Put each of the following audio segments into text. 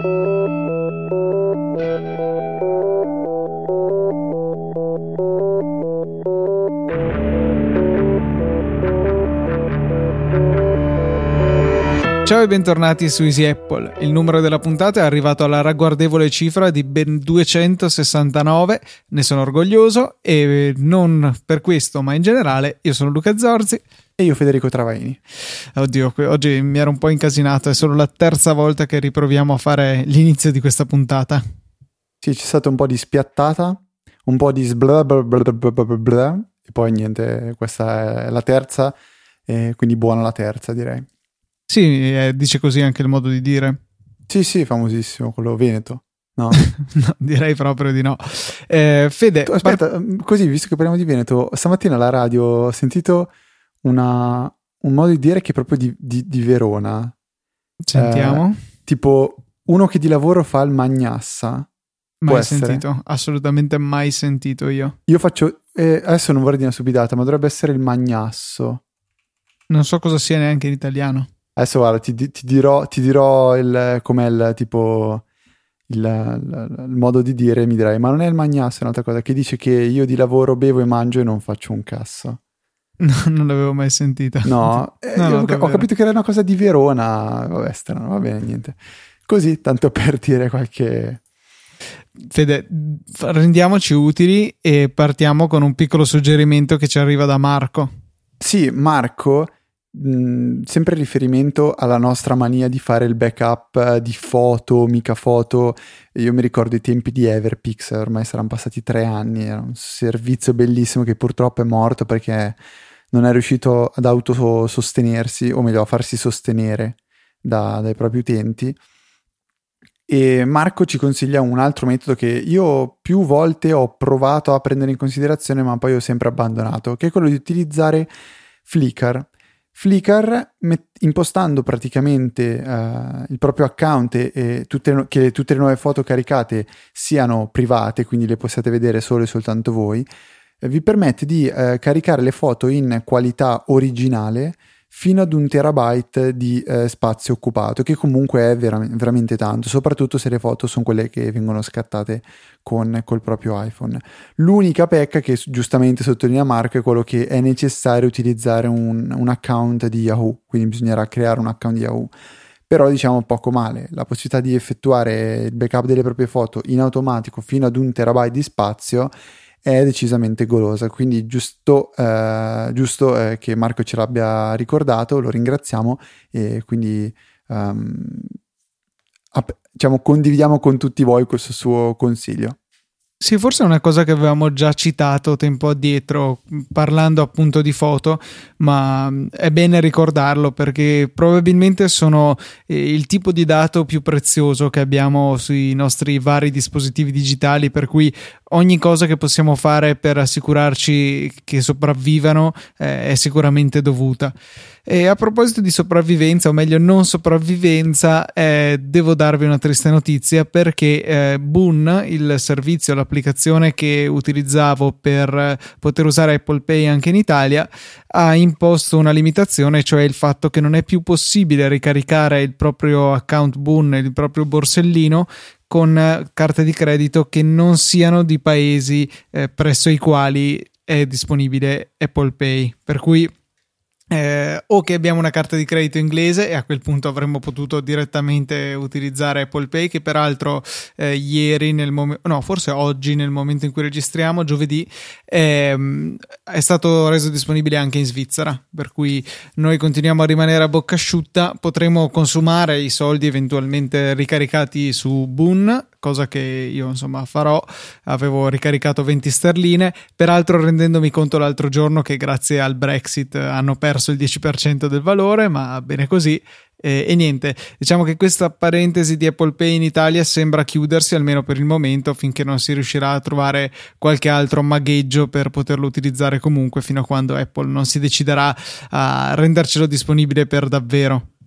Thank you. Ciao e bentornati su Easy Apple. Il numero della puntata è arrivato alla ragguardevole cifra di ben 269. Ne sono orgoglioso e non per questo, ma in generale, io sono Luca Zorzi. E io Federico Travaini. Oddio, oggi mi ero un po' incasinato, è solo la terza volta che riproviamo a fare l'inizio di questa puntata. Sì, c'è stata un po' di spiattata, un po' di sbla bla bla bla bla bla, e poi niente, questa è la terza, e quindi buona la terza direi. Sì, eh, dice così anche il modo di dire. Sì, sì, famosissimo, quello veneto. No, no direi proprio di no. Eh, Fede, tu, aspetta, par- mm, così, visto che parliamo di Veneto, stamattina alla radio ho sentito una, un modo di dire che è proprio di, di, di Verona. Sentiamo. Eh, tipo, uno che di lavoro fa il magnassa. Mai sentito, assolutamente mai sentito io. Io faccio, eh, adesso non vorrei dire una stupidata, ma dovrebbe essere il magnasso. Non so cosa sia neanche in italiano. Adesso guarda, ti, ti dirò, ti dirò il, com'è il tipo il, il, il, modo di dire, mi dirai, ma non è il magnasso, è un'altra cosa, che dice che io di lavoro bevo e mangio e non faccio un cazzo. No, non l'avevo mai sentita. No, eh, no, no ho, capito che era una cosa di Verona, vabbè, strano, va bene, niente. Così, tanto per dire qualche... Fede, rendiamoci utili e partiamo con un piccolo suggerimento che ci arriva da Marco. Sì, Marco Sempre riferimento alla nostra mania di fare il backup eh, di foto, mica foto. Io mi ricordo i tempi di Everpix, ormai saranno passati tre anni, era un servizio bellissimo che purtroppo è morto perché non è riuscito ad autosostenersi, o meglio a farsi sostenere da, dai propri utenti. E Marco ci consiglia un altro metodo che io più volte ho provato a prendere in considerazione, ma poi ho sempre abbandonato, che è quello di utilizzare Flickr. Flickr, met- impostando praticamente uh, il proprio account e tutte, che tutte le nuove foto caricate siano private, quindi le possiate vedere solo e soltanto voi, eh, vi permette di uh, caricare le foto in qualità originale fino ad un terabyte di eh, spazio occupato, che comunque è vera- veramente tanto, soprattutto se le foto sono quelle che vengono scattate con col proprio iPhone. L'unica pecca che giustamente sottolinea Marco è quello che è necessario utilizzare un, un account di Yahoo, quindi bisognerà creare un account di Yahoo però diciamo poco male. La possibilità di effettuare il backup delle proprie foto in automatico fino ad un terabyte di spazio è decisamente golosa. Quindi giusto, eh, giusto eh, che Marco ce l'abbia ricordato, lo ringraziamo e quindi um, app- diciamo, condividiamo con tutti voi questo suo consiglio. Sì, forse è una cosa che avevamo già citato tempo addietro parlando appunto di foto, ma è bene ricordarlo perché probabilmente sono eh, il tipo di dato più prezioso che abbiamo sui nostri vari dispositivi digitali, per cui ogni cosa che possiamo fare per assicurarci che sopravvivano eh, è sicuramente dovuta. E a proposito di sopravvivenza, o meglio non sopravvivenza, eh, devo darvi una triste notizia perché eh, Boon, il servizio, l'applicazione che utilizzavo per poter usare Apple Pay anche in Italia, ha imposto una limitazione, cioè il fatto che non è più possibile ricaricare il proprio account Boon, il proprio borsellino con carte di credito che non siano di paesi eh, presso i quali è disponibile Apple Pay. Per cui eh, o che abbiamo una carta di credito inglese e a quel punto avremmo potuto direttamente utilizzare Apple Pay che peraltro eh, ieri nel momento no forse oggi nel momento in cui registriamo giovedì ehm, è stato reso disponibile anche in Svizzera. Per cui noi continuiamo a rimanere a bocca asciutta potremo consumare i soldi eventualmente ricaricati su Boon cosa che io insomma farò. Avevo ricaricato 20 sterline, peraltro rendendomi conto l'altro giorno che grazie al Brexit hanno perso il 10% del valore, ma bene così. E, e, niente, diciamo che questa parentesi di Apple Pay in Italia sembra chiudersi almeno per il momento finché non si riuscirà a trovare qualche altro magheggio per poterlo utilizzare comunque fino a quando Apple non si deciderà a rendercelo disponibile per davvero.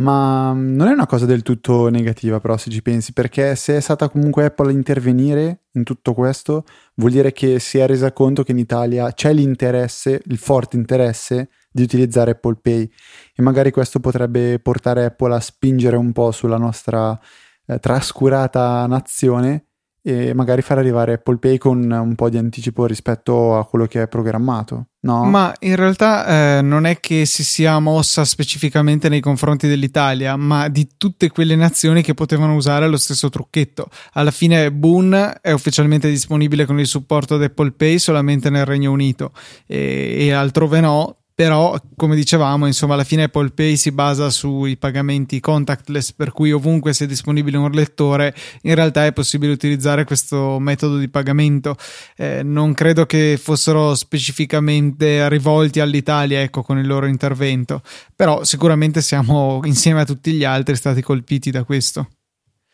Ma mm, non è una cosa del tutto negativa, però, se ci pensi, perché se è stata comunque Apple a intervenire in tutto questo, vuol dire che si è resa conto che in Italia c'è l'interesse, il forte interesse di utilizzare Apple Pay. E magari questo potrebbe portare Apple a spingere un po' sulla nostra eh, trascurata nazione e magari far arrivare Apple Pay con un po' di anticipo rispetto a quello che è programmato. No? Ma in realtà eh, non è che si sia mossa specificamente nei confronti dell'Italia, ma di tutte quelle nazioni che potevano usare lo stesso trucchetto. Alla fine Boon è ufficialmente disponibile con il supporto di Apple Pay solamente nel Regno Unito e, e altrove no, però come dicevamo insomma alla fine Apple Pay si basa sui pagamenti contactless per cui ovunque sia disponibile un lettore in realtà è possibile utilizzare questo metodo di pagamento. Eh, non credo che fossero specificamente rivolti all'Italia ecco con il loro intervento. Però sicuramente siamo insieme a tutti gli altri stati colpiti da questo.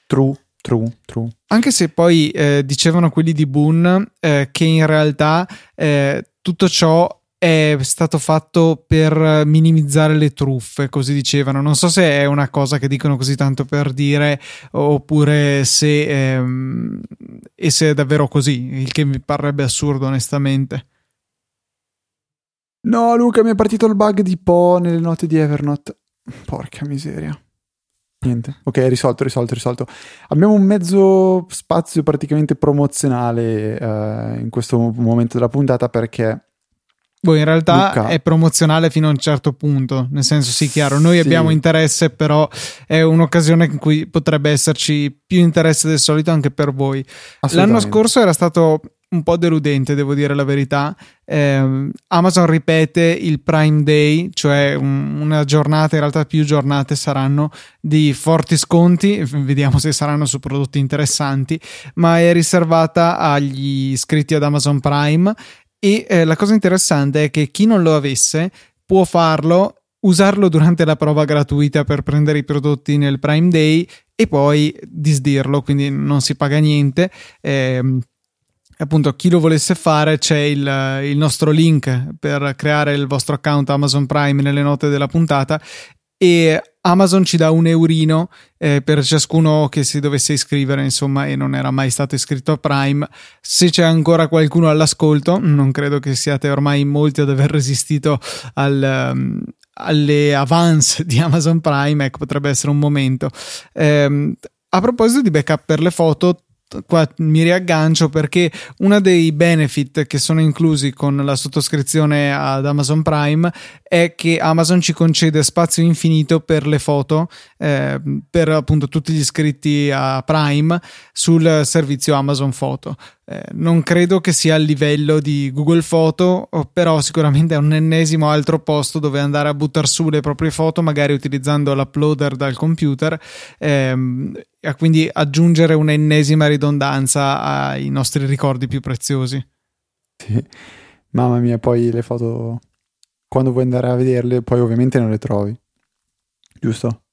True True, true. Anche se poi eh, dicevano quelli di Boon eh, che in realtà eh, tutto ciò è stato fatto per minimizzare le truffe, così dicevano. Non so se è una cosa che dicono così tanto per dire oppure se, ehm, e se è davvero così, il che mi parrebbe assurdo onestamente. No, Luca, mi è partito il bug di Po nelle note di Evernote. Porca miseria. Niente. Ok, risolto, risolto, risolto. Abbiamo un mezzo spazio praticamente promozionale uh, in questo momento della puntata perché Boh, in realtà Luca. è promozionale fino a un certo punto, nel senso sì, chiaro, noi sì. abbiamo interesse, però è un'occasione in cui potrebbe esserci più interesse del solito anche per voi. L'anno scorso era stato un po' deludente, devo dire la verità. Eh, Amazon ripete il Prime Day, cioè un, una giornata, in realtà più giornate saranno di forti sconti, vediamo se saranno su prodotti interessanti, ma è riservata agli iscritti ad Amazon Prime e eh, la cosa interessante è che chi non lo avesse può farlo, usarlo durante la prova gratuita per prendere i prodotti nel Prime Day e poi disdirlo, quindi non si paga niente. Eh, appunto chi lo volesse fare c'è il, il, nostro link per creare il vostro account Amazon Prime nelle note della puntata e Amazon ci dà un eurino eh, per ciascuno che si dovesse iscrivere, insomma, e non era mai stato iscritto a Prime. Se c'è ancora qualcuno all'ascolto, non credo che siate ormai molti ad aver resistito al, um, alle avance di Amazon Prime, ecco, potrebbe essere un momento. Eh, a proposito di backup per le foto, qua mi riaggancio perché uno dei benefit che sono inclusi con la sottoscrizione ad Amazon Prime è che Amazon ci concede spazio infinito per le foto eh, per appunto tutti gli iscritti a Prime sul servizio Amazon Photo eh, non credo che sia a livello di Google Photo, però sicuramente è un ennesimo altro posto dove andare a buttare su le proprie foto, magari utilizzando l'uploader dal computer, ehm, e quindi aggiungere un'ennesima ridondanza ai nostri ricordi più preziosi. Sì, mamma mia, poi le foto, quando vuoi andare a vederle, poi ovviamente non le trovi, giusto?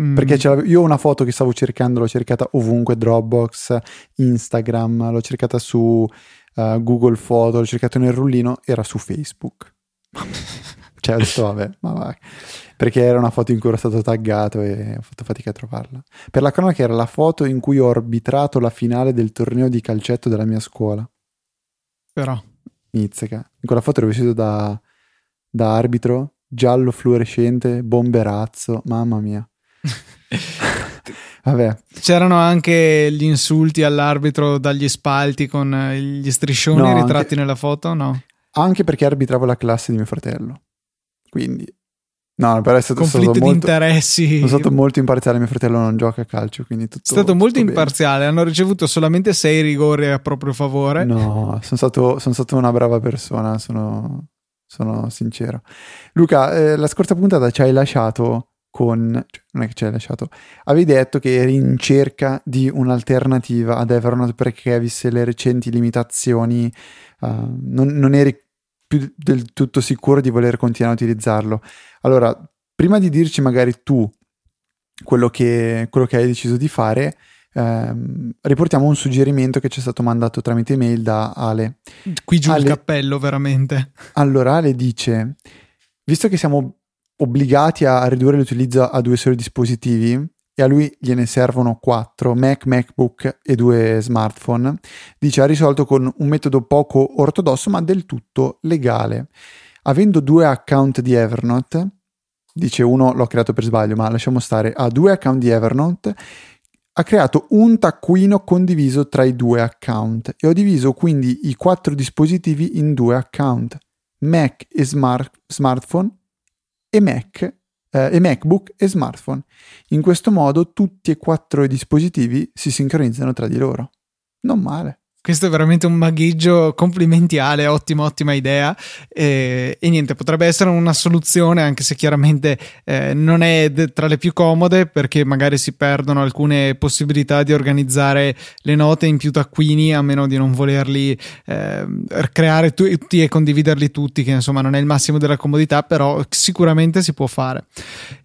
Mm. Perché io ho una foto che stavo cercando, l'ho cercata ovunque, Dropbox, Instagram, l'ho cercata su uh, Google Photo, l'ho cercata nel rullino, era su Facebook. cioè ho detto vabbè, ma vai. Perché era una foto in cui ero stato taggato e ho fatto fatica a trovarla. Per la cronaca era la foto in cui ho arbitrato la finale del torneo di calcetto della mia scuola. Però. Mizzica. In quella foto ero vestito da, da arbitro, giallo fluorescente, bomberazzo, mamma mia. Vabbè. C'erano anche gli insulti all'arbitro dagli spalti con gli striscioni no, ritratti anche, nella foto? No. Anche perché arbitravo la classe di mio fratello. Quindi. No, però è stato, Conflitto stato di molto, interessi. Sono stato molto imparziale. Mio fratello non gioca a calcio, quindi tutto. È stato molto tutto imparziale. Bene. Hanno ricevuto solamente sei rigori a proprio favore. No, sono stato, sono stato una brava persona. Sono, sono sincero. Luca, eh, la scorsa puntata ci hai lasciato con, cioè, non è che ci hai lasciato, avevi detto che eri in cerca di un'alternativa ad Evernote perché viste le recenti limitazioni uh, non, non, eri più del tutto sicuro di voler continuare a utilizzarlo. Allora, prima di dirci magari tu quello che, quello che hai deciso di fare, ehm, riportiamo un suggerimento che ci è stato mandato tramite email da Ale. Qui giù Ale, il cappello, veramente. Allora, Ale dice, visto che siamo obbligati a ridurre l'utilizzo a due soli dispositivi e a lui gliene servono quattro, Mac, MacBook e due smartphone, dice ha risolto con un metodo poco ortodosso ma del tutto legale. avendo due account di Evernote, dice uno l'ho creato per sbaglio, ma lasciamo stare, ha due account di Evernote, ha creato un taccuino condiviso tra i due account e ho diviso quindi i quattro dispositivi in due account, Mac e smart, smartphone e Mac eh, e MacBook e smartphone. In questo modo tutti e quattro i dispositivi si sincronizzano tra di loro. Non male. Questo è veramente un magheggio complimentiale, ottima, ottima idea. Eh, e niente, potrebbe essere una soluzione, anche se chiaramente eh, non è de- tra le più comode, perché magari si perdono alcune possibilità di organizzare le note in più taccuini, a meno di non volerli eh, creare tutti e condividerli tutti, che insomma non è il massimo della comodità, però sicuramente si può fare.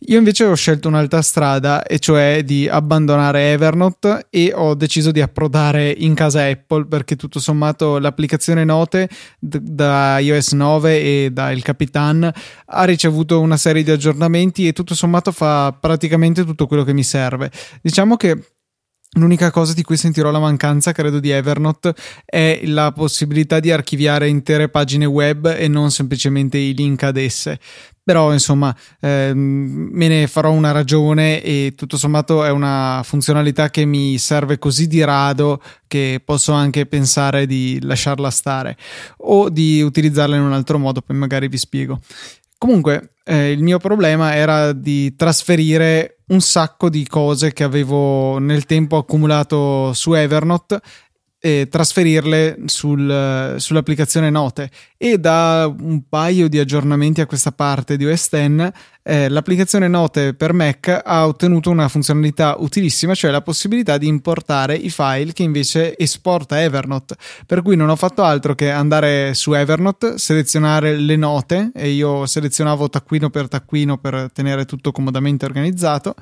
Io invece ho scelto un'altra strada, e cioè di abbandonare Evernote e ho deciso di approdare in casa Apple perché tutto sommato l'applicazione Note d- da iOS 9 e da Il Capitan ha ricevuto una serie di aggiornamenti e tutto sommato fa praticamente tutto quello che mi serve. Diciamo che L'unica cosa di cui sentirò la mancanza, credo, di Evernote è la possibilità di archiviare intere pagine web e non semplicemente i link ad esse. Però insomma ehm, me ne farò una ragione e tutto sommato è una funzionalità che mi serve così di rado che posso anche pensare di lasciarla stare o di utilizzarla in un altro modo poi magari vi spiego. Comunque eh, il mio problema era di trasferire un sacco di cose che avevo nel tempo accumulato su Evernote e trasferirle sul, sull'applicazione Note. E da un paio di aggiornamenti a questa parte di OS X eh, l'applicazione Note per Mac ha ottenuto una funzionalità utilissima cioè la possibilità di importare i file che invece esporta Evernote. Per cui non ho fatto altro che andare su Evernote selezionare le note e io selezionavo taccuino per taccuino per tenere tutto comodamente organizzato.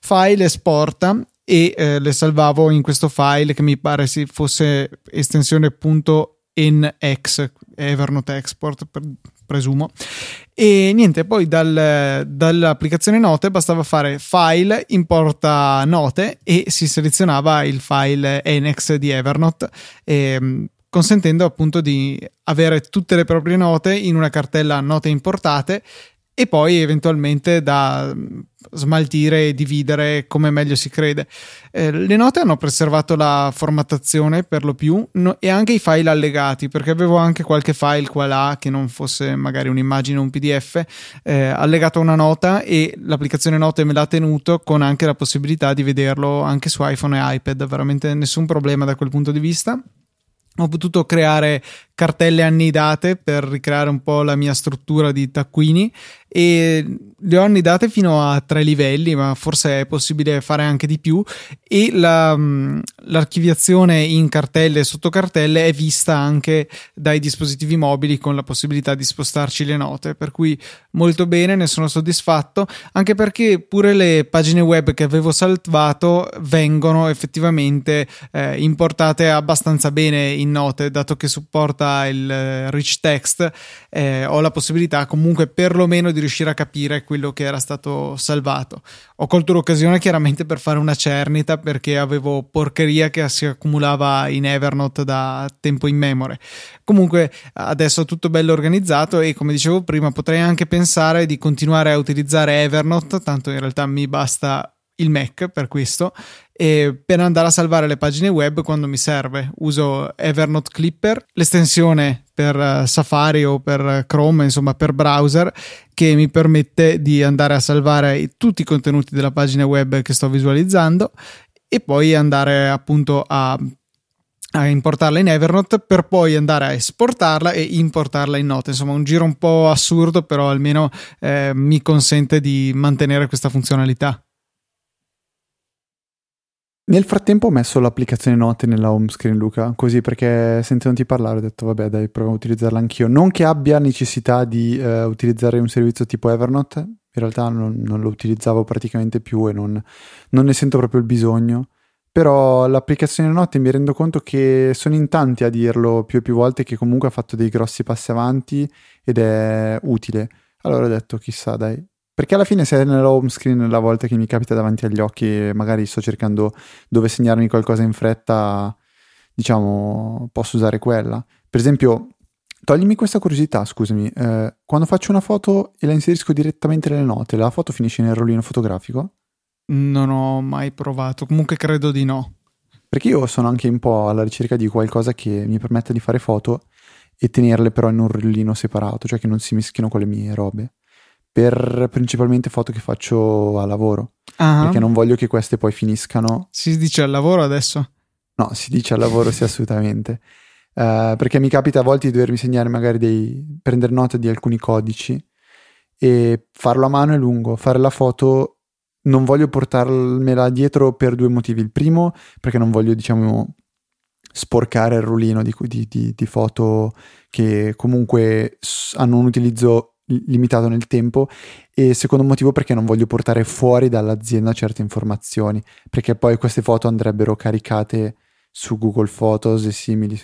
File esporta e eh, le salvavo in questo file che mi pare si fosse estensione .nx Evernote Export presumo. E niente poi dal, dall'applicazione note bastava fare file importa note e si selezionava il file nx di Evernote e, consentendo appunto di avere tutte le proprie note in una cartella note importate e poi eventualmente da smaltire e dividere come meglio si crede. Eh, le note hanno preservato la formattazione per lo più no, e anche i file allegati, perché avevo anche qualche file qua là che non fosse magari un'immagine o un PDF eh, allegato a una nota e l'applicazione note me l'ha tenuto con anche la possibilità di vederlo anche su iPhone e iPad, veramente nessun problema da quel punto di vista. Ho potuto creare cartelle annidate per ricreare un po' la mia struttura di taccuini e le ho annidate fino a tre livelli, ma forse è possibile fare anche di più. E la, mm, l'archiviazione in cartelle e sottocartelle è vista anche dai dispositivi mobili con la possibilità di spostarci le note. Per cui molto bene, ne sono soddisfatto. Anche perché pure le pagine web che avevo salvato vengono effettivamente eh, importate abbastanza bene in note, dato che supporta supporta il eh, rich text, eh, ho la possibilità comunque perlomeno di riuscire a capire quello che era stato salvato. Ho colto l'occasione chiaramente per fare una cernita perché avevo porcheria che si accumulava in Evernote da tempo in memoria. Comunque adesso è tutto bello organizzato e come dicevo prima potrei anche pensare di continuare a utilizzare Evernote, tanto in realtà mi basta il Mac per questo e per andare a salvare le pagine web quando mi serve uso Evernote Clipper l'estensione per eh, Safari o per Chrome insomma per browser che mi permette di andare a salvare tutti i contenuti della pagina web che sto visualizzando e poi andare appunto a a importarla in Evernote per poi andare a esportarla e importarla in Note. Insomma, un giro un po' assurdo, però almeno eh, mi consente di mantenere questa funzionalità. Nel frattempo ho messo l'applicazione note nella home screen, Luca, così perché sentendoti parlare ho detto vabbè dai, provo a utilizzarla anch'io. Non che abbia necessità di uh, utilizzare un servizio tipo Evernote, in realtà non, non lo utilizzavo praticamente più e non, non, ne sento proprio il bisogno, però l'applicazione note mi rendo conto che sono in tanti a dirlo più e più volte che comunque ha fatto dei grossi passi avanti ed è utile. Allora ho detto chissà dai, perché alla fine se è nella home screen la volta che mi capita davanti agli occhi e magari sto cercando dove segnarmi qualcosa in fretta, diciamo, posso usare quella. Per esempio, Toglimi questa curiosità, scusami. Eh, quando faccio una foto e la inserisco direttamente nelle note, la foto finisce nel rollino fotografico? Non ho mai provato, comunque credo di no. Perché io sono anche un po' alla ricerca di qualcosa che mi permetta di fare foto e tenerle però in un rollino separato, cioè che non si mischino con le mie robe. Per principalmente foto che faccio a lavoro. Uh-huh. Perché non voglio che queste poi finiscano. Si dice al lavoro adesso? No, si dice al lavoro, sì, assolutamente. Uh, perché mi capita a volte di dovermi segnare magari dei. prendere nota di alcuni codici e farlo a mano è lungo. Fare la foto non voglio portarmela dietro per due motivi. Il primo, perché non voglio, diciamo, sporcare il rullino di, di, di, di foto che comunque hanno un utilizzo limitato nel tempo e secondo motivo perché non voglio portare fuori dall'azienda certe informazioni perché poi queste foto andrebbero caricate su Google Photos e simili.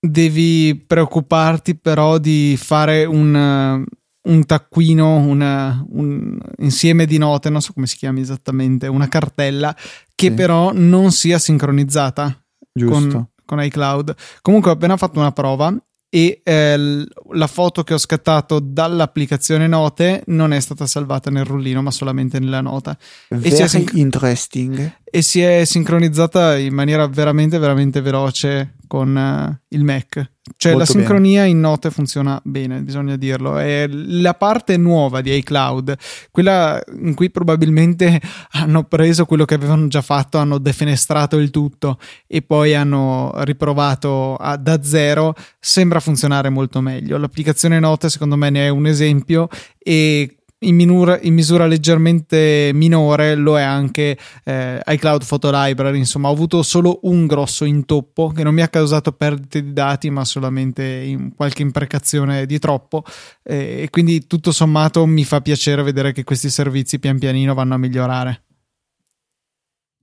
Devi preoccuparti però di fare un, un taccuino, una, un insieme di note, non so come si chiama esattamente, una cartella che sì. però non sia sincronizzata con, con iCloud. Comunque ho appena fatto una prova e eh, la foto che ho scattato dall'applicazione Note non è stata salvata nel rullino ma solamente nella nota. Very e sincr- interesting. E si è sincronizzata in maniera veramente veramente veloce con uh, il Mac. Cioè Molto la sincronia bene. in note funziona bene, bisogna dirlo. È la parte nuova di iCloud, quella in cui probabilmente hanno preso quello che avevano già fatto, hanno defenestrato il tutto e poi hanno riprovato a, da zero, sembra funzionare molto meglio. L'applicazione note secondo me ne è un esempio e in, minura, in, misura leggermente minore lo è anche eh, iCloud Photo Library. Insomma, ho avuto solo un grosso intoppo che non mi ha causato perdite di dati, ma solamente qualche imprecazione di troppo. Eh, e quindi tutto sommato mi fa piacere vedere che questi servizi pian pianino vanno a migliorare.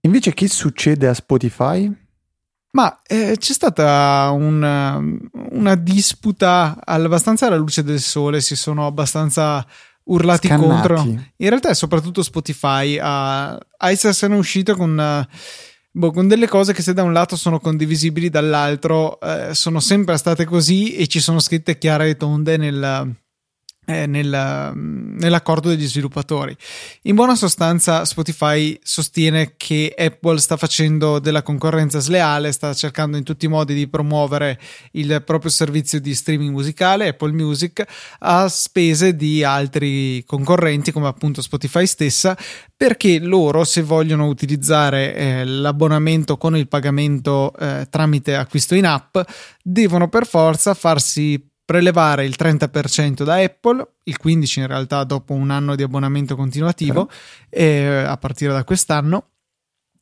Invece, che succede a Spotify? Ma eh, c'è stata una, una disputa abbastanza alla luce del sole, si sono abbastanza urlati Scannati. contro. In realtà è soprattutto Spotify a, a essere uscito con, boh, con, delle cose che se da un lato sono condivisibili, dall'altro eh, sono sempre state così e ci sono scritte chiare e tonde nel, eh, nel, nell'accordo degli sviluppatori. In buona sostanza, Spotify sostiene che Apple sta facendo della concorrenza sleale, sta cercando in tutti i modi di promuovere il proprio servizio di streaming musicale, Apple Music, a spese di altri concorrenti, come appunto Spotify stessa, perché loro, se vogliono utilizzare eh, l'abbonamento con il pagamento eh, tramite acquisto in app, devono per forza farsi prelevare il 30% da Apple, il 15% in realtà dopo un anno di abbonamento continuativo, eh, a partire da quest'anno.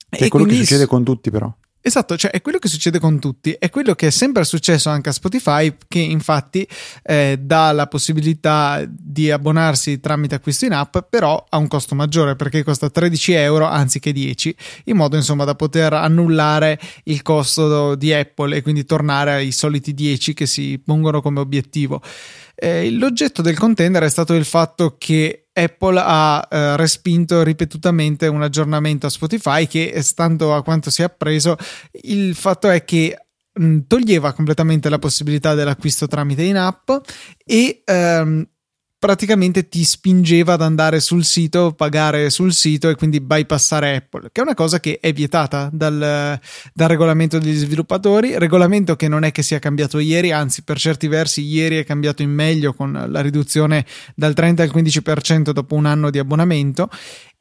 Che è quello che succede con tutti però. Esatto, cioè è quello che succede con tutti, è quello che è sempre successo anche a Spotify, che infatti eh, dà la possibilità di abbonarsi tramite acquisto in app, però a un costo maggiore perché costa 13 euro anziché 10, in modo insomma da poter annullare il costo di Apple e quindi tornare ai soliti 10 che si pongono come obiettivo. Eh, l'oggetto del contender è stato il fatto che Apple ha eh, respinto ripetutamente un aggiornamento a Spotify che, stando a quanto si è appreso, il fatto è che mh, toglieva completamente la possibilità dell'acquisto tramite in app e ehm, praticamente ti spingeva ad andare sul sito, pagare sul sito e quindi bypassare Apple, che è una cosa che è vietata dal, dal, regolamento degli sviluppatori, regolamento che non è che sia cambiato ieri, anzi per certi versi ieri è cambiato in meglio con la riduzione dal 30 al 15% dopo un anno di abbonamento.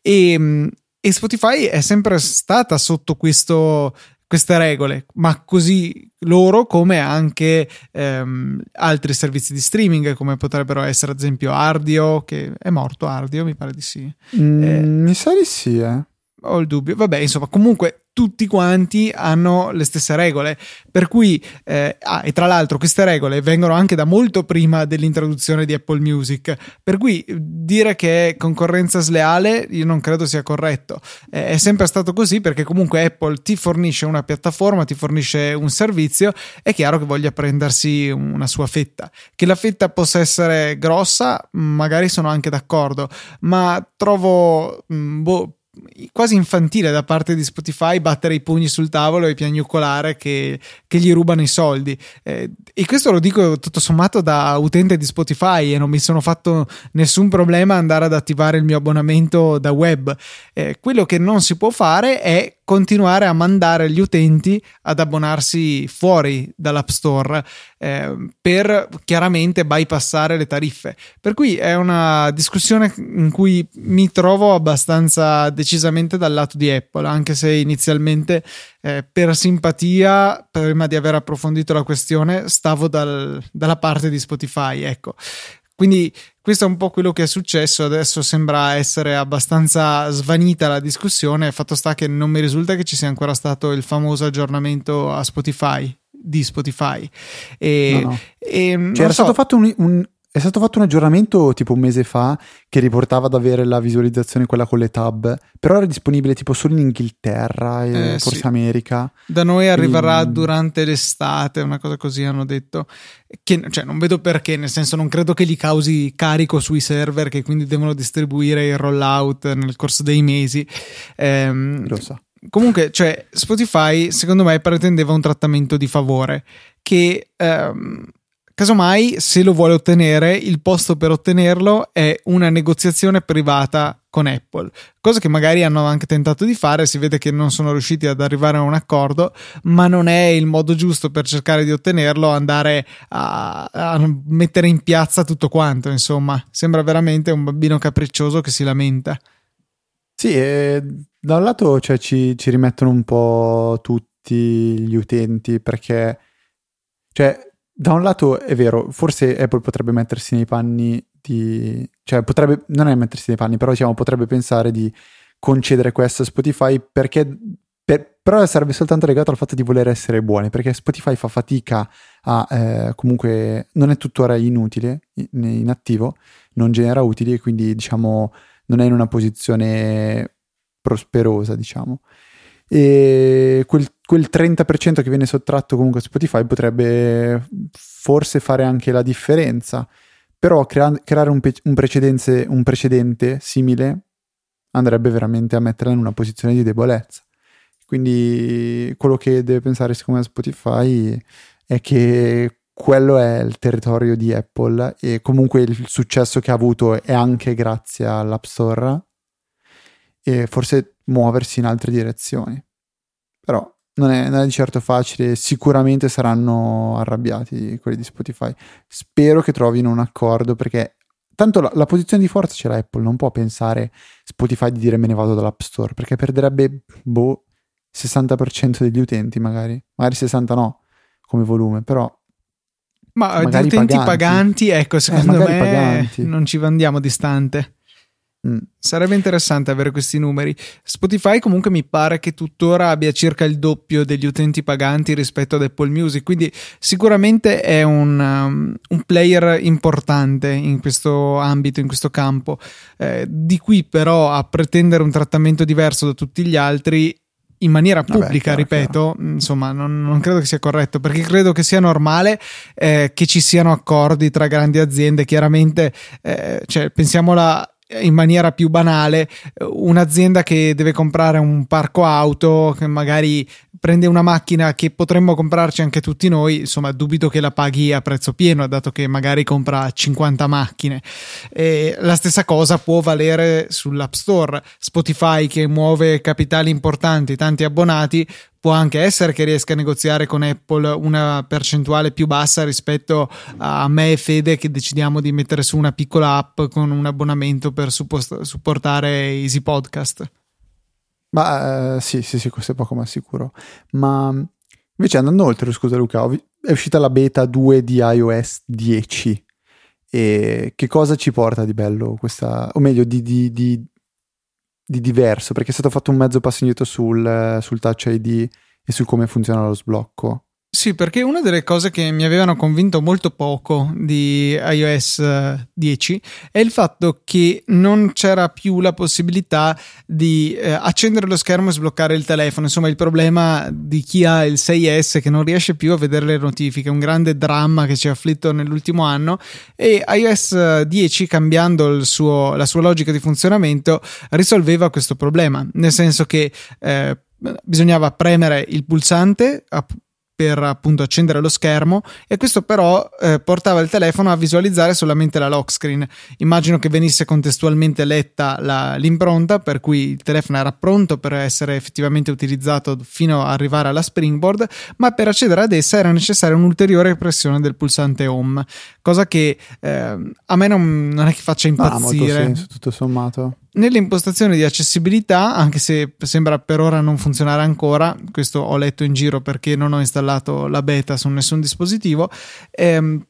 E, e Spotify è sempre stata sotto questo queste regole, ma così loro come anche ehm, altri servizi di streaming come potrebbero essere ad esempio Ardio che è morto Ardio mi pare di sì mm, eh, mi sa di sì eh ho il dubbio. Vabbè, insomma, comunque tutti quanti hanno le stesse regole. Per cui, eh, ah, e tra l'altro, queste regole vengono anche da molto prima dell'introduzione di Apple Music. Per cui dire che è concorrenza sleale, io non credo sia corretto. Eh, è sempre stato così perché comunque Apple ti fornisce una piattaforma, ti fornisce un servizio. È chiaro che voglia prendersi una sua fetta. Che la fetta possa essere grossa, magari sono anche d'accordo, ma trovo. Mm, boh, quasi infantile da parte di Spotify battere i pugni sul tavolo e piagnucolare che, che gli rubano i soldi. Eh, e questo lo dico tutto sommato da utente di Spotify e non mi sono fatto nessun problema andare ad attivare il mio abbonamento da web. Eh, quello che non si può fare è continuare a mandare gli utenti ad abbonarsi fuori dall'App Store eh, per chiaramente bypassare le tariffe. Per cui è una discussione in cui mi trovo abbastanza decisamente dal lato di Apple, anche se inizialmente eh, per simpatia, prima di aver approfondito la questione, stavo dal, dalla parte di Spotify. Ecco. Quindi questo è un po' quello che è successo. Adesso sembra essere abbastanza svanita la discussione. Fatto sta che non mi risulta che ci sia ancora stato il famoso aggiornamento a Spotify di Spotify. E, no, no. e cioè, era so. stato fatto un, un, è stato fatto un aggiornamento tipo un mese fa che riportava ad avere la visualizzazione quella con le tab, però era disponibile tipo solo in Inghilterra e eh, forse sì. America. Da noi arriverà Quindi... durante l'estate, una cosa così hanno detto. Che, cioè, non vedo perché, nel senso non credo che gli causi carico sui server che quindi devono distribuire il rollout nel corso dei mesi. Ehm, Lo so. Comunque, cioè, Spotify secondo me pretendeva un trattamento di favore che ehm, Casomai, se lo vuole ottenere, il posto per ottenerlo è una negoziazione privata con Apple, cosa che magari hanno anche tentato di fare, si vede che non sono riusciti ad arrivare a un accordo, ma non è il modo giusto per cercare di ottenerlo andare a, a mettere in piazza tutto quanto, insomma, sembra veramente un bambino capriccioso che si lamenta. Sì, e da un lato cioè, ci, ci rimettono un po' tutti gli utenti perché cioè da un lato è vero, forse Apple potrebbe mettersi nei panni di... cioè potrebbe, non è mettersi nei panni, però diciamo potrebbe pensare di concedere questo a Spotify perché... Per, però sarebbe soltanto legato al fatto di voler essere buoni, perché Spotify fa fatica a... Eh, comunque non è tuttora inutile, in, in attivo, non genera utili e quindi diciamo non è in una posizione prosperosa, diciamo e quel, quel 30% che viene sottratto comunque a Spotify potrebbe forse fare anche la differenza, però crea- creare un, pe- un, un precedente simile andrebbe veramente a metterla in una posizione di debolezza. Quindi quello che deve pensare secondo me Spotify è che quello è il territorio di Apple e comunque il successo che ha avuto è anche grazie all'App Store e forse muoversi in altre direzioni. Però non è, non è, di certo facile, sicuramente saranno arrabbiati quelli di Spotify. Spero che trovino un accordo perché tanto la, la, posizione di forza ce l'ha Apple, non può pensare Spotify di dire me ne vado dall'App Store perché perderebbe boh 60% degli utenti magari, magari 60 no come volume, però ma di utenti paganti, paganti ecco, eh, secondo eh, me paganti. non ci andiamo distante. Mm. Sarebbe interessante avere questi numeri. Spotify comunque mi pare che tuttora abbia circa il doppio degli utenti paganti rispetto ad Apple Music, quindi sicuramente è un, um, un player importante in questo ambito, in questo campo. Eh, di qui però a pretendere un trattamento diverso da tutti gli altri in maniera pubblica, Vabbè, chiaro, ripeto, chiaro. insomma, non, non, credo che sia corretto perché credo che sia normale eh, che ci siano accordi tra grandi aziende. Chiaramente, eh, cioè, pensiamola in maniera più banale un'azienda che deve comprare un parco auto che magari prende una macchina che potremmo comprarci anche tutti noi, insomma dubito che la paghi a prezzo pieno, dato che magari compra 50 macchine. E la stessa cosa può valere sull'App Store. Spotify che muove capitali importanti, tanti abbonati, può anche essere che riesca a negoziare con Apple una percentuale più bassa rispetto a me e Fede che decidiamo di mettere su una piccola app con un abbonamento per supportare Easy Podcast. Ma uh, sì, sì, sì, questo è poco ma sicuro. Ma invece andando oltre, scusa Luca, è uscita la beta 2 di iOS 10. E che cosa ci porta di bello questa, o meglio, di, di, di, di diverso? Perché è stato fatto un mezzo passo indietro sul, sul Touch ID e su come funziona lo sblocco. Sì, perché una delle cose che mi avevano convinto molto poco di iOS 10 eh, è il fatto che non c'era più la possibilità di eh, accendere lo schermo e sbloccare il telefono. Insomma, il problema di chi ha il 6S che non riesce più a vedere le notifiche, un grande dramma che ci ha afflitto nell'ultimo anno. E iOS 10, cambiando suo, la sua logica di funzionamento, risolveva questo problema. Nel senso che eh, bisognava premere il pulsante per appunto accendere lo schermo e questo però eh, portava il telefono a visualizzare solamente la lock screen. Immagino che venisse contestualmente letta la, l'impronta per cui il telefono era pronto per essere effettivamente utilizzato fino ad arrivare alla springboard, ma per accedere ad essa era necessaria un'ulteriore pressione del pulsante home, cosa che eh, a me non, non, è che faccia impazzire. Senso tutto sommato. Nelle impostazioni di accessibilità, anche se sembra per ora non funzionare ancora, questo ho letto in giro perché non ho installato la beta su nessun dispositivo, ehm,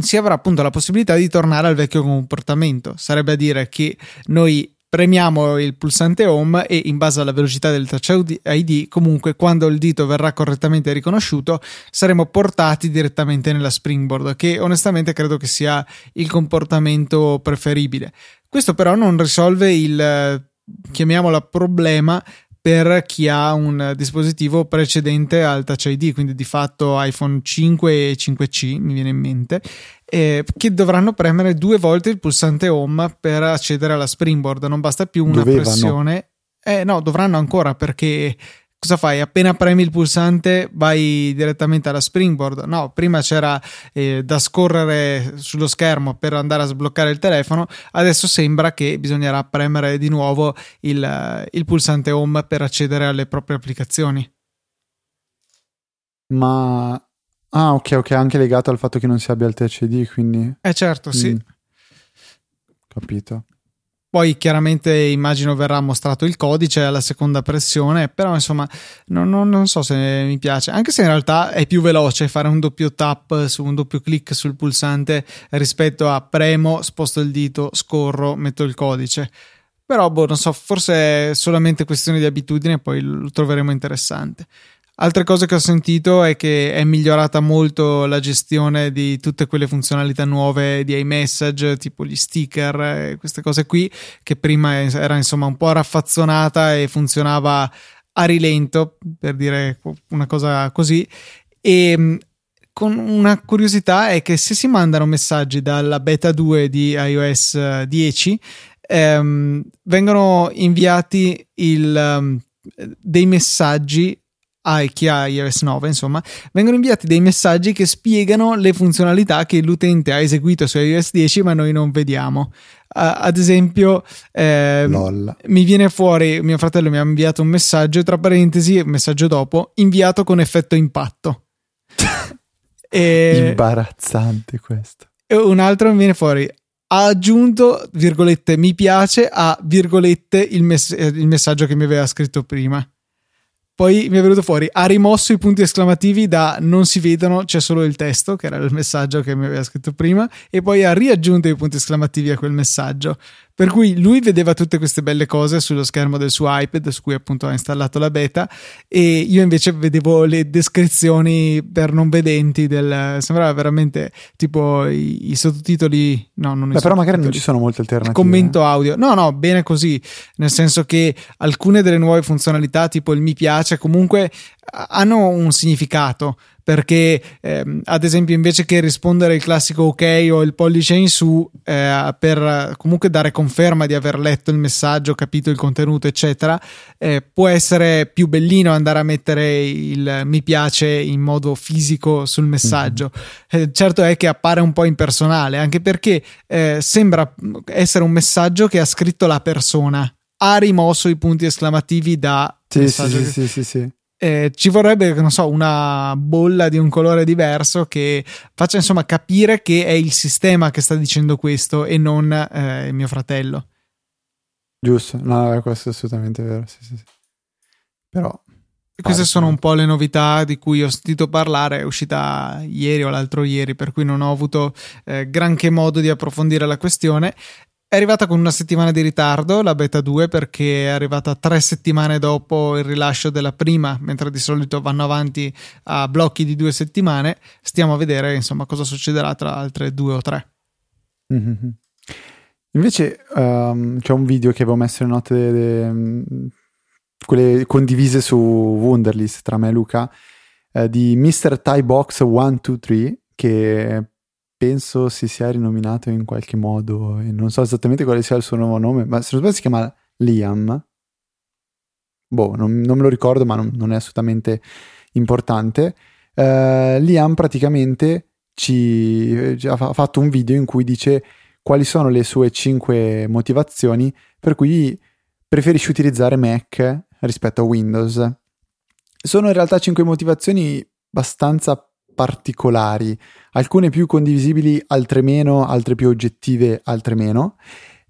si avrà appunto la possibilità di tornare al vecchio comportamento. Sarebbe a dire che noi premiamo il pulsante home e in base alla velocità del touch ID comunque quando il dito verrà correttamente riconosciuto saremo portati direttamente nella springboard che onestamente credo che sia il comportamento preferibile questo però non risolve il, chiamiamola, problema per chi ha un dispositivo precedente al Touch ID, quindi di fatto iPhone 5 e 5C, mi viene in mente, eh, che dovranno premere due volte il pulsante home per accedere alla springboard. Non basta più una Dovevano. pressione. Eh no, dovranno ancora perché cosa fai? Appena premi il pulsante vai direttamente alla springboard? No, prima c'era eh, da scorrere sullo schermo per andare a sbloccare il telefono, adesso sembra che bisognerà premere di nuovo il, il pulsante home per accedere alle proprie applicazioni. Ma Ah, ok, ok, anche legato al fatto che non si abbia il THD, quindi... Eh certo, sì. Mm. Capito. Poi chiaramente immagino verrà mostrato il codice alla seconda pressione, però insomma non, non, non, so se mi piace, anche se in realtà è più veloce fare un doppio tap su un doppio clic sul pulsante rispetto a premo, sposto il dito, scorro, metto il codice. Però boh, non so, forse è solamente questione di abitudine, poi lo troveremo interessante. Altre cose che ho sentito è che è migliorata molto la gestione di tutte quelle funzionalità nuove di iMessage, tipo gli sticker, queste cose qui, che prima era insomma un po' raffazzonata e funzionava a rilento, per dire una cosa così. E con una curiosità è che se si mandano messaggi dalla beta 2 di iOS 10, ehm, vengono inviati il, um, dei messaggi a chi ha iOS 9, insomma, vengono inviati dei messaggi che spiegano le funzionalità che l'utente ha eseguito su iOS 10, ma noi non vediamo. Uh, ad esempio, eh, mi viene fuori, mio fratello mi ha inviato un messaggio, tra parentesi, un messaggio dopo, inviato con effetto impatto. e, Imbarazzante questo. E un altro mi viene fuori, ha aggiunto, virgolette, mi piace a, virgolette, il, mess- il messaggio che mi aveva scritto prima. Poi mi è venuto fuori, ha rimosso i punti esclamativi da non si vedono, c'è solo il testo, che era il messaggio che mi aveva scritto prima, e poi ha riaggiunto i punti esclamativi a quel messaggio. Per cui lui vedeva tutte queste belle cose sullo schermo del suo iPad, su cui appunto ha installato la beta, e io invece vedevo le descrizioni per non vedenti del. sembrava veramente tipo i, i sottotitoli. No, non Beh, però magari non ci sono molte alternative. Commento audio. No, no, bene così. Nel senso che alcune delle nuove funzionalità, tipo il mi piace, comunque hanno un significato perché ehm, ad esempio invece che rispondere il classico ok o il pollice in su eh, per comunque dare conferma di aver letto il messaggio, capito il contenuto eccetera, eh, può essere più bellino andare a mettere il mi piace in modo fisico sul messaggio. Mm-hmm. Eh, certo è che appare un po' impersonale anche perché eh, sembra essere un messaggio che ha scritto la persona ha rimosso i punti esclamativi da sì, sì, sì, sì, sì eh, ci vorrebbe, non so, una bolla di un colore diverso che faccia insomma capire che è il sistema che sta dicendo questo e non eh, mio fratello. Giusto, no, questo è assolutamente vero. Sì, sì, sì. Però. Queste sono un po' le novità di cui ho sentito parlare, è uscita ieri o l'altro ieri, per cui non ho avuto eh, granché modo di approfondire la questione. È arrivata con una settimana di ritardo la beta 2 perché è arrivata tre settimane dopo il rilascio della prima, mentre di solito vanno avanti a blocchi di due settimane. Stiamo a vedere insomma cosa succederà tra altre due o tre. Mm-hmm. Invece um, c'è un video che avevo messo in note, de, de, quelle condivise su Wunderlist tra me e Luca, eh, di Mr. Thai Box 123 che penso si sia rinominato in qualche modo e non so esattamente quale sia il suo nuovo nome, ma se non sbaglio si chiama Liam. Boh, non, non me lo ricordo, ma non, non è assolutamente importante. Uh, Liam praticamente ci, ci ha fatto un video in cui dice quali sono le sue 5 motivazioni per cui preferisce utilizzare Mac rispetto a Windows. Sono in realtà 5 motivazioni abbastanza particolari, alcune più condivisibili, altre meno, altre più oggettive, altre meno.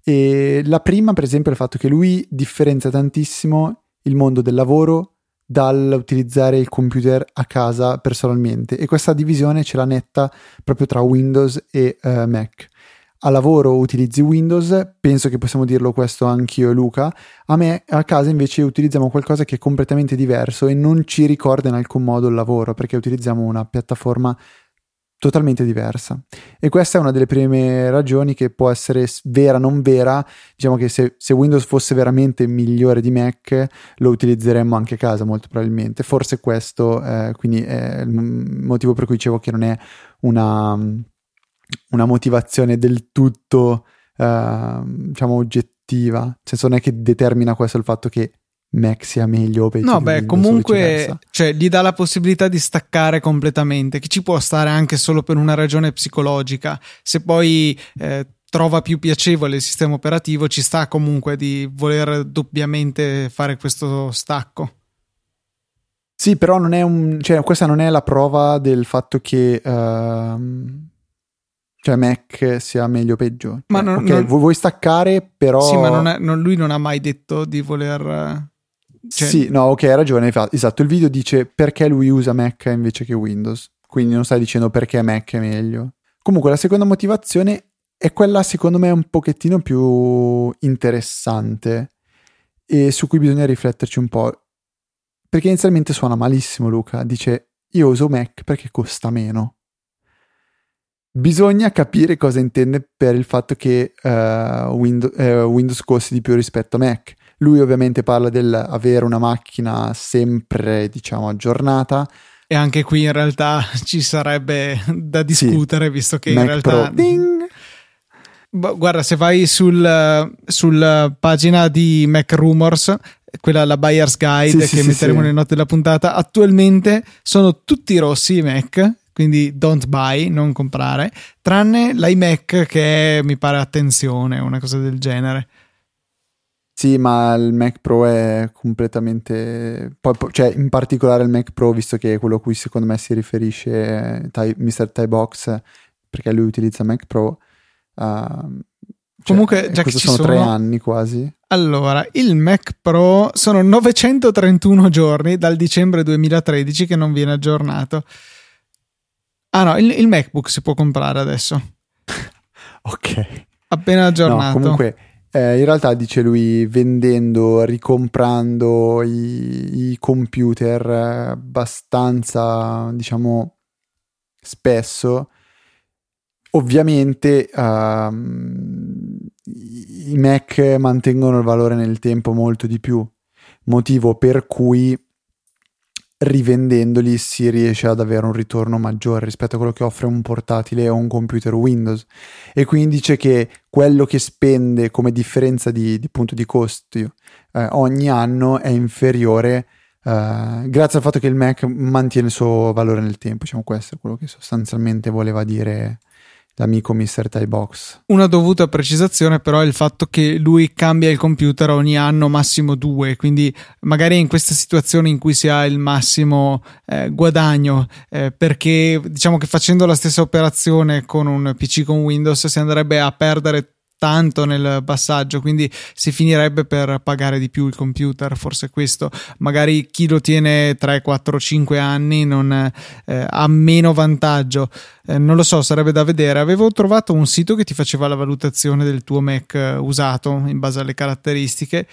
E la prima, per esempio, è il fatto che lui differenzia tantissimo il mondo del lavoro dall'utilizzare il computer a casa personalmente e questa divisione ce l'ha netta proprio tra Windows e uh, Mac a lavoro utilizzi Windows, penso che possiamo dirlo questo anch'io e Luca, a me a casa invece utilizziamo qualcosa che è completamente diverso e non ci ricorda in alcun modo il lavoro perché utilizziamo una piattaforma totalmente diversa. E questa è una delle prime ragioni che può essere vera o non vera, diciamo che se, se, Windows fosse veramente migliore di Mac lo utilizzeremmo anche a casa molto probabilmente. Forse questo eh, quindi è il motivo per cui dicevo che non è una una motivazione del tutto, uh, diciamo, oggettiva. Nel senso, non è che determina questo il fatto che Mac sia meglio o peggio. No, beh, comunque cioè, gli dà la possibilità di staccare completamente, che ci può stare anche solo per una ragione psicologica. Se poi eh, trova più piacevole il sistema operativo, ci sta comunque di voler doppiamente fare questo stacco. Sì, però non è un, cioè, questa non è la prova del fatto che. Uh, cioè Mac sia meglio o peggio. Ma cioè, non, okay, non... vuoi staccare, però. Sì, ma non è, non, lui non ha mai detto di voler. Cioè... Sì, no, ok, hai ragione. Esatto, il video dice perché lui usa Mac invece che Windows. Quindi non stai dicendo perché Mac è meglio. Comunque, la seconda motivazione è quella, secondo me, un pochettino più interessante e su cui bisogna rifletterci un po'. Perché inizialmente suona malissimo, Luca. Dice: Io uso Mac perché costa meno. Bisogna capire cosa intende per il fatto che uh, Windows, uh, Windows costi di più rispetto a Mac. Lui ovviamente parla dell'avere una macchina sempre, diciamo, aggiornata. E anche qui in realtà ci sarebbe da discutere, sì. visto che Mac in realtà... Pro, Guarda, se vai sul, sul pagina di Mac Rumors, quella la buyer's guide sì, che sì, metteremo sì, nelle note della puntata, attualmente sono tutti rossi i Mac quindi don't buy, non comprare, tranne l'iMac che è, mi pare attenzione, una cosa del genere. Sì, ma il Mac Pro è completamente. Poi, cioè, in particolare il Mac Pro, visto che è quello a cui secondo me si riferisce Ty, Mr. Ty Box, perché lui utilizza Mac Pro. Uh, cioè, Comunque, già che ci sono, sono tre anni quasi. Allora, il Mac Pro sono 931 giorni dal dicembre 2013 che non viene aggiornato. Ah no, il, il MacBook si può comprare adesso. ok. Appena aggiornato. No, comunque, eh, in realtà dice lui vendendo, ricomprando i, i computer abbastanza, diciamo, spesso. Ovviamente um, i Mac mantengono il valore nel tempo molto di più, motivo per cui rivendendoli si riesce ad avere un ritorno maggiore rispetto a quello che offre un portatile o un computer Windows. E quindi dice che quello che spende come differenza di, di punto di costi eh, ogni anno è inferiore eh, grazie al fatto che il Mac mantiene il suo valore nel tempo diciamo questo è quello che sostanzialmente voleva dire l'amico Mr. Thai Box. Una dovuta precisazione però è il fatto che lui cambia il computer ogni anno massimo due, quindi magari in queste situazioni in cui si ha il massimo eh, guadagno, eh, perché diciamo che facendo la stessa operazione con un PC con Windows si andrebbe a perdere tanto nel passaggio, quindi si finirebbe per pagare di più il computer, forse questo. Magari chi lo tiene 3, 4, 5 anni non eh, ha meno vantaggio. Eh, non lo so, sarebbe da vedere. Avevo trovato un sito che ti faceva la valutazione del tuo Mac eh, usato in base alle caratteristiche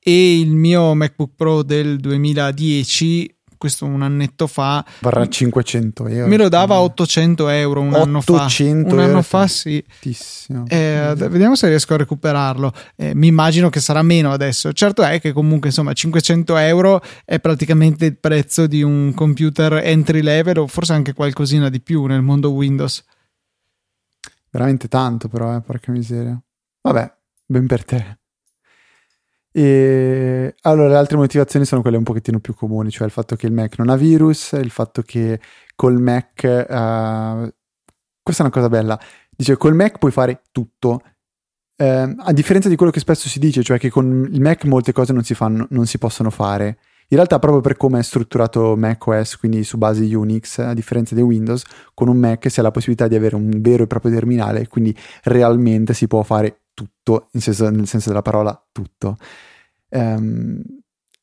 e il mio MacBook Pro del 2010 questo un annetto fa. Varrà 500 euro. Me lo dava 800 euro un anno fa. Un anno fa, sì. Eh, vediamo se riesco a recuperarlo. Eh, mi immagino che sarà meno adesso. Certo è che comunque, insomma, 500 euro è praticamente il prezzo di un computer entry level o forse anche qualcosina di più nel mondo Windows. Veramente tanto, però, eh, porca miseria. Vabbè, ben per te. E allora le altre motivazioni sono quelle un pochettino più comuni, cioè il fatto che il Mac non ha virus, il fatto che col Mac, uh, questa è una cosa bella, dice col Mac puoi fare tutto, uh, a differenza di quello che spesso si dice, cioè che con il Mac molte cose non si, fanno, non si possono fare. In realtà, proprio per come è strutturato macOS, quindi su base Unix, a differenza di Windows, con un Mac si ha la possibilità di avere un vero e proprio terminale, quindi realmente si può fare tutto, senso, nel senso della parola tutto. Um,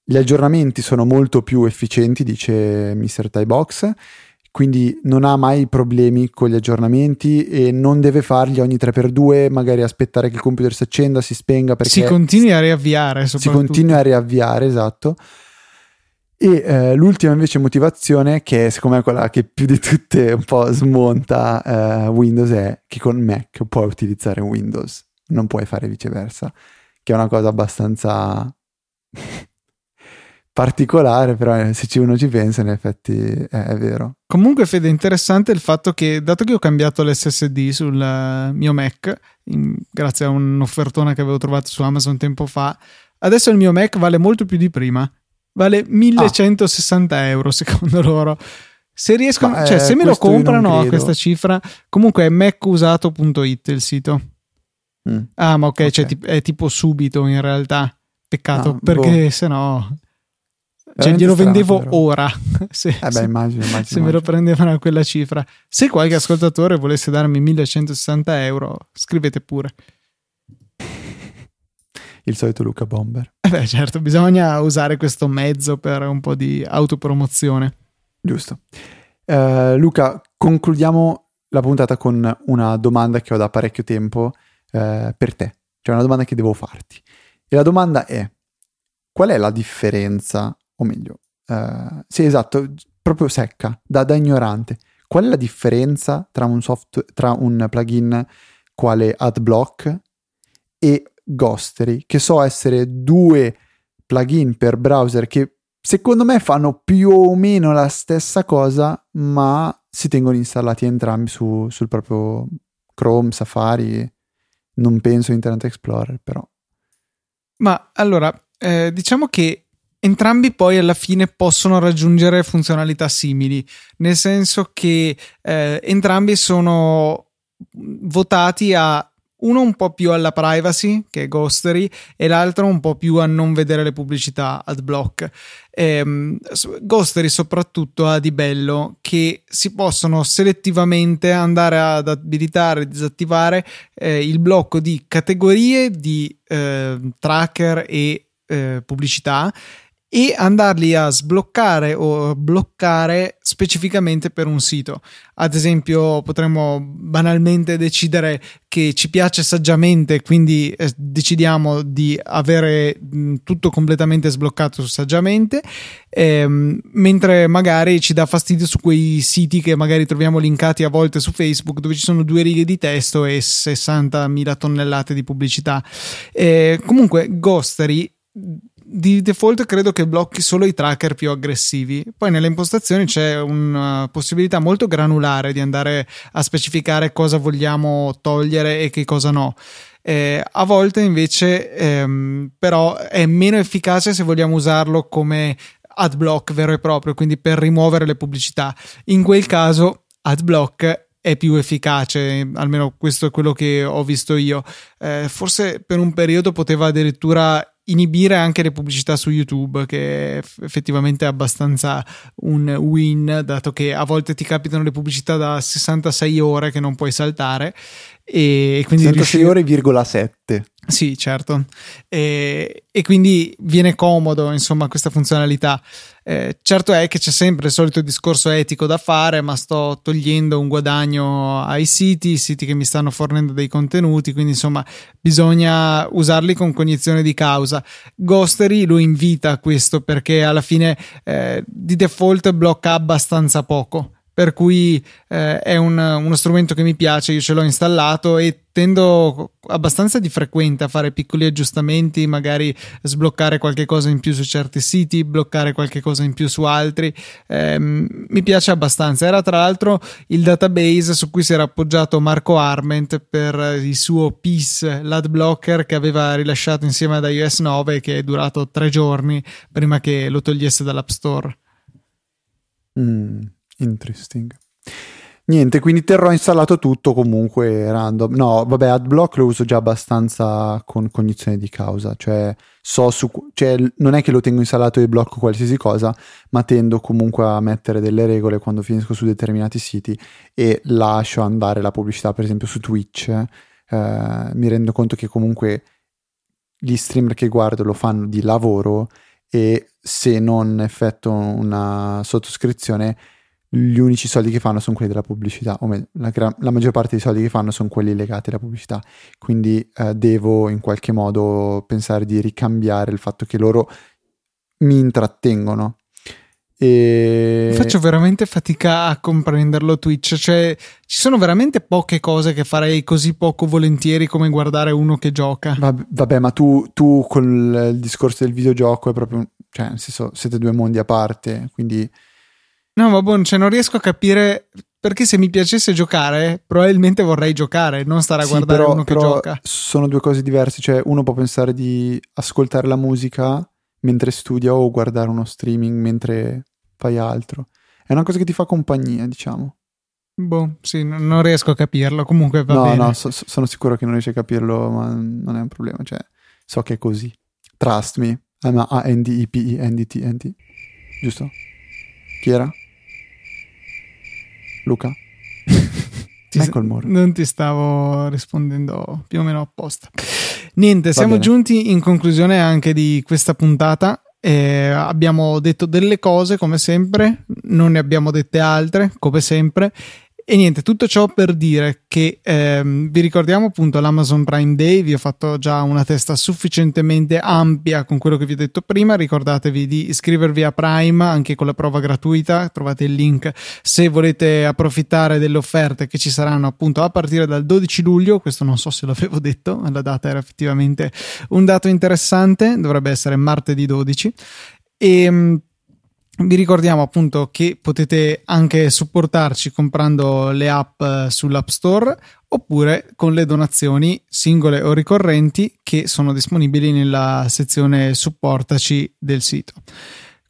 gli aggiornamenti sono molto più efficienti, dice Mr. Tybox, quindi non ha mai problemi con gli aggiornamenti e non deve farli ogni 3x2, magari aspettare che il computer si accenda, si spenga perché si continui a riavviare. Si continua a riavviare, esatto. E eh, l'ultima invece motivazione, che è secondo me quella che più di tutte un po' smonta eh, Windows, è che con Mac puoi utilizzare Windows non puoi fare viceversa, che è una cosa abbastanza particolare, però eh, se uno ci pensa in effetti è, è, vero. Comunque Fede, è interessante il fatto che dato che ho cambiato l'SSD sul uh, mio Mac, in, grazie a un'offertona che avevo trovato su Amazon tempo fa, adesso il mio Mac vale molto più di prima, vale 1160 ah. euro secondo loro. Se riescono, Ma, cioè eh, se me lo comprano a questa cifra, comunque è macusato.it il sito. Mm. Ah, ma ok, okay. Cioè, è tipo subito in realtà. Peccato, no, perché boh. se no... Cioè, glielo vendevo però. ora. se, eh beh, immagino, immagino, se immagino. me lo prendevano a quella cifra. Se qualche ascoltatore volesse darmi 1160 euro, scrivete pure. Il solito Luca Bomber. Eh beh, certo, bisogna usare questo mezzo per un po' di autopromozione. Giusto. Uh, Luca, concludiamo la puntata con una domanda che ho da parecchio tempo eh, per te. Cioè una domanda che devo farti. E la domanda è, qual è la differenza, o meglio, eh, sì esatto, proprio secca, da, da, ignorante, qual è la differenza tra un, soft, tra un plugin quale AdBlock e Ghostery, che so essere due plugin per browser che secondo me fanno più o meno la stessa cosa, ma si tengono installati entrambi su, sul proprio Chrome, Safari non penso Internet Explorer, però. Ma allora, eh, diciamo che entrambi poi alla fine possono raggiungere funzionalità simili, nel senso che eh, entrambi sono votati a uno un po' più alla privacy, che è Ghostery, e l'altro un po' più a non vedere le pubblicità ad block. Ehm, Ghostery soprattutto ha di bello che si possono selettivamente andare ad abilitare e disattivare eh, il blocco di categorie di eh, tracker e eh, pubblicità e andarli a sbloccare o bloccare specificamente per un sito. Ad esempio, potremmo banalmente decidere che ci piace saggiamente, quindi eh, decidiamo di avere mh, tutto completamente sbloccato saggiamente, ehm, mentre magari ci dà fastidio su quei siti che magari troviamo linkati a volte su Facebook dove ci sono due righe di testo e 60.000 tonnellate di pubblicità. Eh, comunque, Ghostery di default credo che blocchi solo i tracker più aggressivi. Poi nelle impostazioni c'è una possibilità molto granulare di andare a specificare cosa vogliamo togliere e che cosa no. Eh, a volte invece ehm, però è meno efficace se vogliamo usarlo come ad block vero e proprio, quindi per rimuovere le pubblicità. In quel caso ad block è più efficace, almeno questo è quello che ho visto io. Eh, forse per un periodo poteva addirittura inibire anche le pubblicità su YouTube, che è effettivamente abbastanza un win, dato che a volte ti capitano le pubblicità da 66 ore che non puoi saltare. E quindi 66 riuscire... ore, virgola 7. Sì, certo. E, e, quindi viene comodo, insomma, questa funzionalità. Eh, certo è che c'è sempre il solito discorso etico da fare, ma sto togliendo un guadagno ai siti, siti che mi stanno fornendo dei contenuti, quindi insomma bisogna usarli con cognizione di causa. Ghostery lo invita a questo perché alla fine eh, di default blocca abbastanza poco per cui eh, è un, uno strumento che mi piace, io ce l'ho installato e tendo abbastanza di frequente a fare piccoli aggiustamenti, magari sbloccare qualche cosa in più su certi siti, bloccare qualche cosa in più su altri. Eh, mi piace abbastanza. Era tra l'altro il database su cui si era appoggiato Marco Arment per il suo PIS l'ad blocker che aveva rilasciato insieme ad iOS 9 che è durato tre giorni prima che lo togliesse dall'App Store. Mm. Interesting. Niente, quindi terrò installato tutto comunque random. No, vabbè, AdBlock lo uso già abbastanza con cognizione di causa, cioè so su cioè non è che lo tengo installato e blocco qualsiasi cosa, ma tendo comunque a mettere delle regole quando finisco su determinati siti e lascio andare la pubblicità, per esempio su Twitch. Eh, mi rendo conto che comunque gli streamer che guardo lo fanno di lavoro e se non effetto una sottoscrizione gli unici soldi che fanno sono quelli della pubblicità, o meglio, la, la, maggior parte dei soldi che fanno sono quelli legati alla pubblicità. Quindi eh, devo in qualche modo pensare di ricambiare il fatto che loro mi intrattengono. E... Faccio veramente fatica a comprenderlo Twitch, cioè ci sono veramente poche cose che farei così poco volentieri come guardare uno che gioca. Vabbè, vabbè ma tu, tu con il discorso del videogioco è proprio, cioè nel senso siete due mondi a parte, quindi No, ma buon, cioè non riesco a capire perché se mi piacesse giocare, probabilmente vorrei giocare, non stare a sì, guardare però, uno che gioca. Sono due cose diverse, cioè uno può pensare di ascoltare la musica mentre studia o guardare uno streaming mentre fai altro. È una cosa che ti fa compagnia, diciamo. Boh, sì, non riesco a capirlo, comunque va no, bene. No, no, so, sono sicuro che non riesci a capirlo, ma non è un problema, cioè so che è così. Trust me, I'm a A-N-D-E-P-E-N-D-T-N-T, giusto? Chi era? Luca? Michael Moore. Non ti stavo rispondendo più o meno apposta. Niente, Va siamo bene. giunti in conclusione anche di questa puntata. Eh, abbiamo detto delle cose come sempre, non ne abbiamo dette altre come sempre e niente, tutto ciò per dire che ehm, vi ricordiamo appunto l'Amazon Prime Day, vi ho fatto già una testa sufficientemente ampia con quello che vi ho detto prima, ricordatevi di iscrivervi a Prime anche con la prova gratuita, trovate il link se volete approfittare delle offerte che ci saranno appunto a partire dal 12 luglio, questo non so se l'avevo detto, la data era effettivamente un dato interessante, dovrebbe essere martedì 12 e ehm, vi ricordiamo appunto che potete anche supportarci comprando le app eh, sull'App Store oppure con le donazioni singole o ricorrenti che sono disponibili nella sezione supportaci del sito.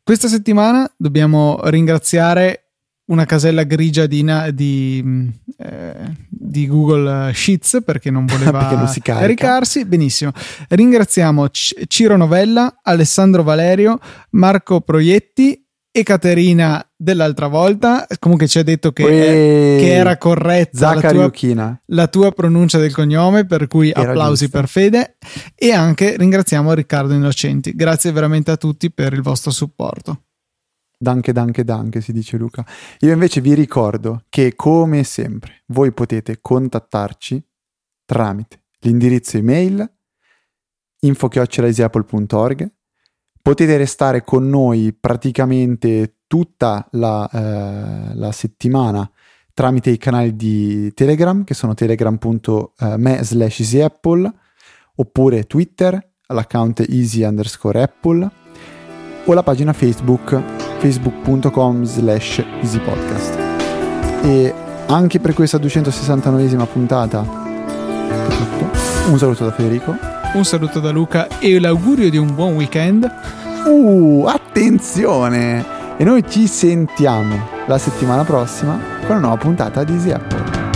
Questa settimana dobbiamo ringraziare una casella grigia di, di, mm, eh, di Google Sheets perché non voleva perché non caricarsi. Benissimo. Ringraziamo C- Ciro Novella, Alessandro Valerio, Marco Proietti e Caterina dell'altra volta comunque ci ha detto che, è, che era corretta la tua, la tua, pronuncia del cognome per cui era applausi giusto. per Fede e anche ringraziamo Riccardo Innocenti grazie veramente a tutti per il vostro supporto Danke, danke, danke, si dice Luca. Io invece vi ricordo che, come sempre, voi potete contattarci tramite l'indirizzo email info-easyapple.org potete restare con noi praticamente tutta la, eh, la settimana tramite i canali di Telegram che sono telegram.me slash easyapple oppure Twitter all'account easy underscore apple o la pagina Facebook facebook.com slash easypodcast. E anche per questa 269esima puntata un saluto da Federico un saluto da Luca e l'augurio di un buon weekend. Uh, attenzione! E noi ci sentiamo la settimana prossima con una nuova puntata di Easy Apple.